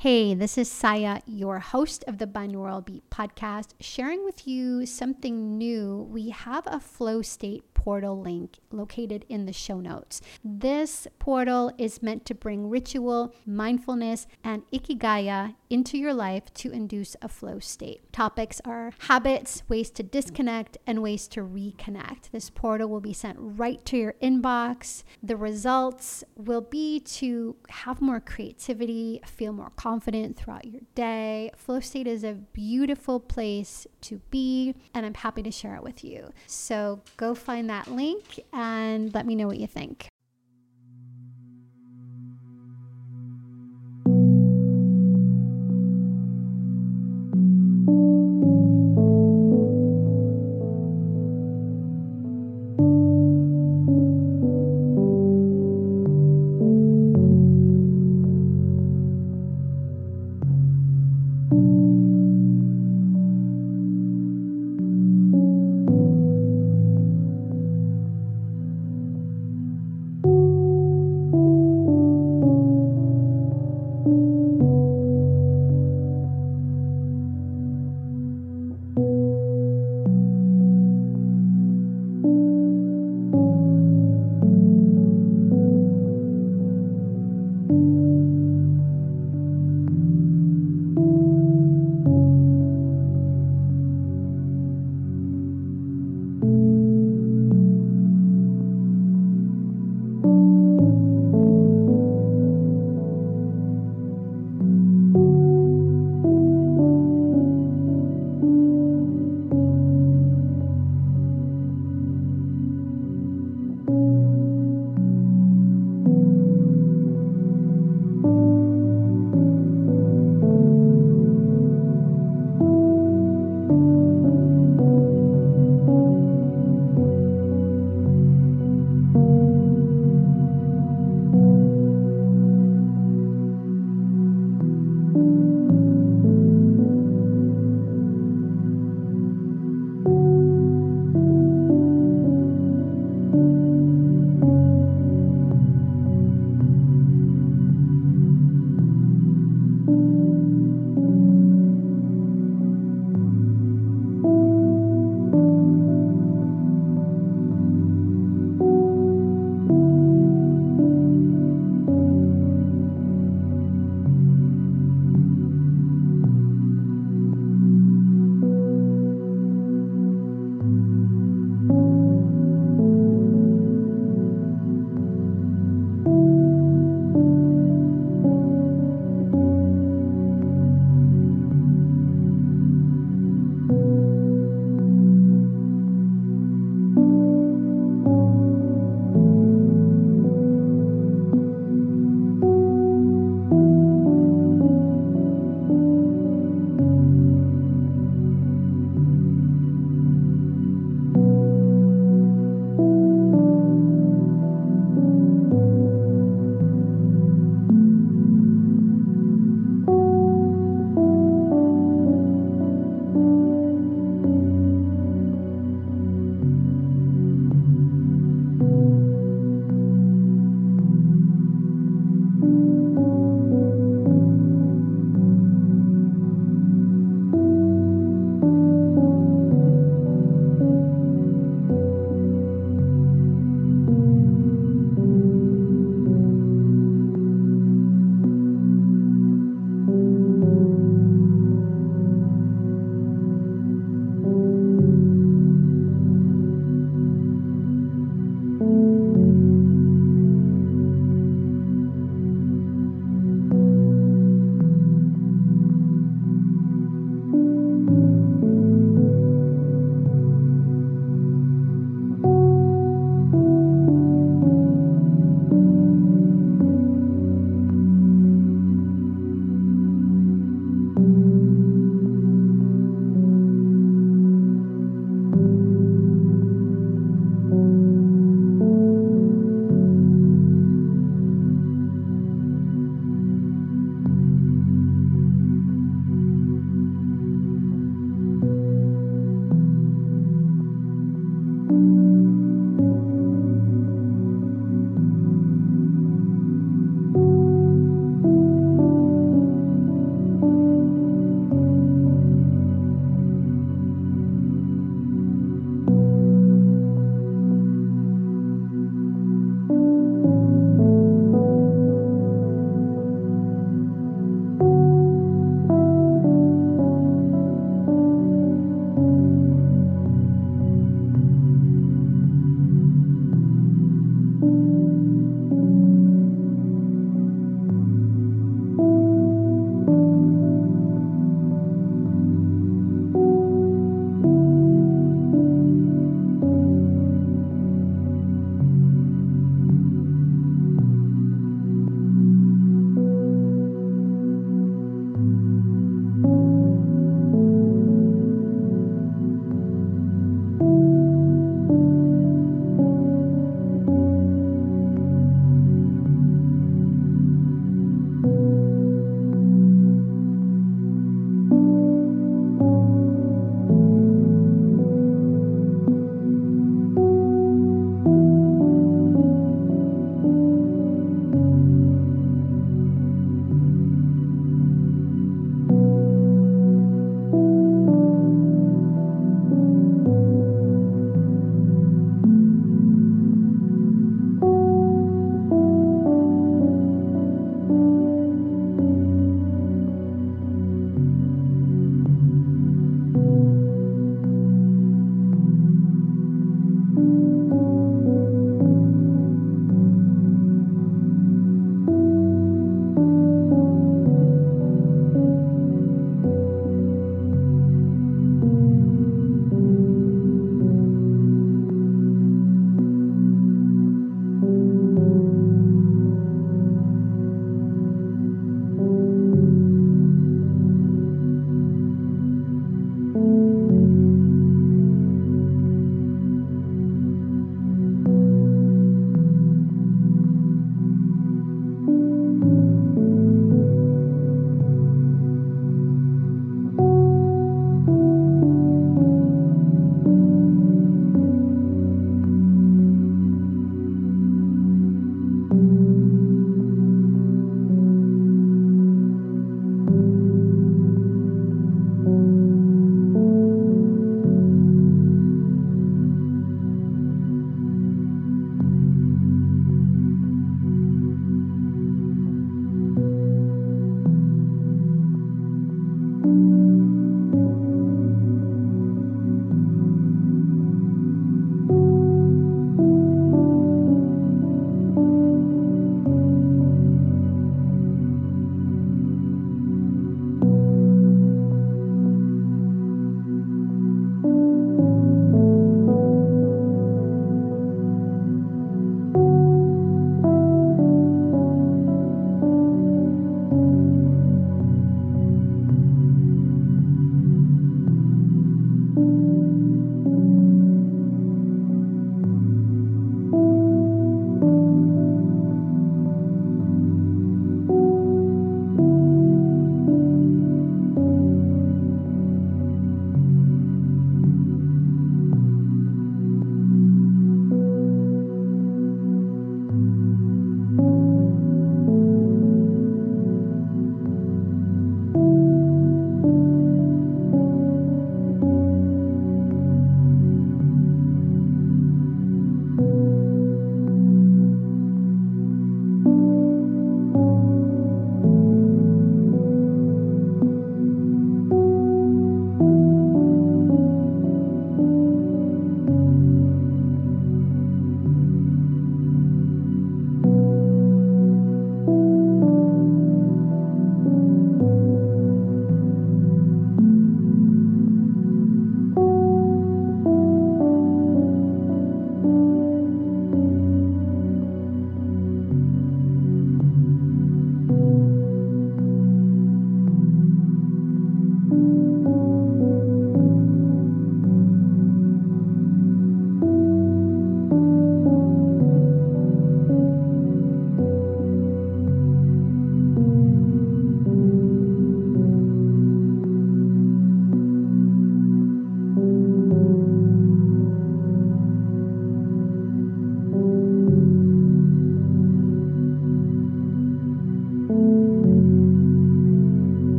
Hey, this is Saya, your host of the Binaural Beat podcast, sharing with you something new. We have a flow state portal link located in the show notes. This portal is meant to bring ritual, mindfulness, and ikigai into your life to induce a flow state. Topics are habits, ways to disconnect, and ways to reconnect. This portal will be sent right to your inbox. The results will be to have more creativity, feel more confident confident throughout your day. Flow state is a beautiful place to be, and I'm happy to share it with you. So go find that link and let me know what you think.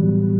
thank you